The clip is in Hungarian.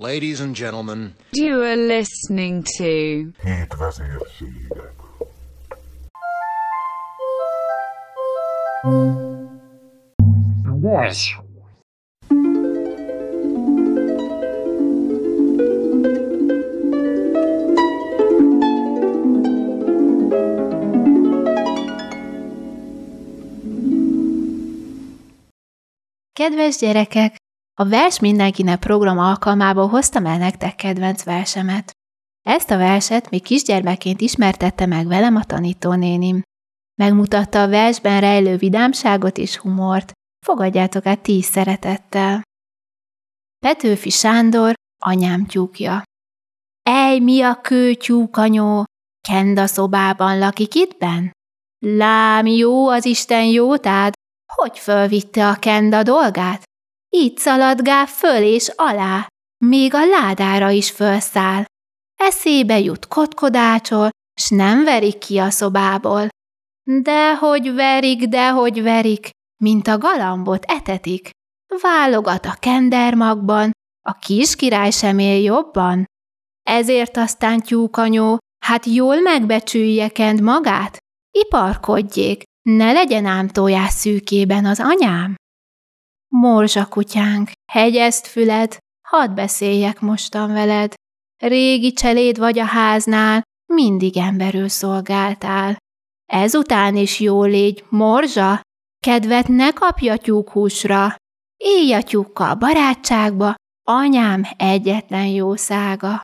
Ladies and gentlemen, You are listening to Hét vezérségek. Kedves gyerekek! A Vers Mindenkinek program alkalmából hoztam el nektek kedvenc versemet. Ezt a verset még kisgyermekként ismertette meg velem a tanítónénim. Megmutatta a versben rejlő vidámságot és humort. Fogadjátok át ti is szeretettel. Petőfi Sándor, anyám tyúkja. Ej, mi a kő tyúkanyó? Kenda szobában lakik itt benn? Lám, jó az Isten jótád, hogy fölvitte a kenda dolgát? Így szaladgál föl és alá, még a ládára is fölszáll. Eszébe jut kotkodácsol, s nem verik ki a szobából. Dehogy verik, dehogy verik, mint a galambot etetik. Válogat a kendermagban, a kis király sem él jobban. Ezért aztán tyúkanyó, hát jól megbecsülje kend magát, iparkodjék, ne legyen ám tojás szűkében az anyám. Morzsa kutyánk, hegyezt füled, hadd beszéljek mostan veled. Régi cseléd vagy a háznál, mindig emberül szolgáltál. Ezután is jó légy, morzsa, kedvet ne kapja tyúkhúsra. Élj a tyúkkal barátságba, anyám egyetlen jószága.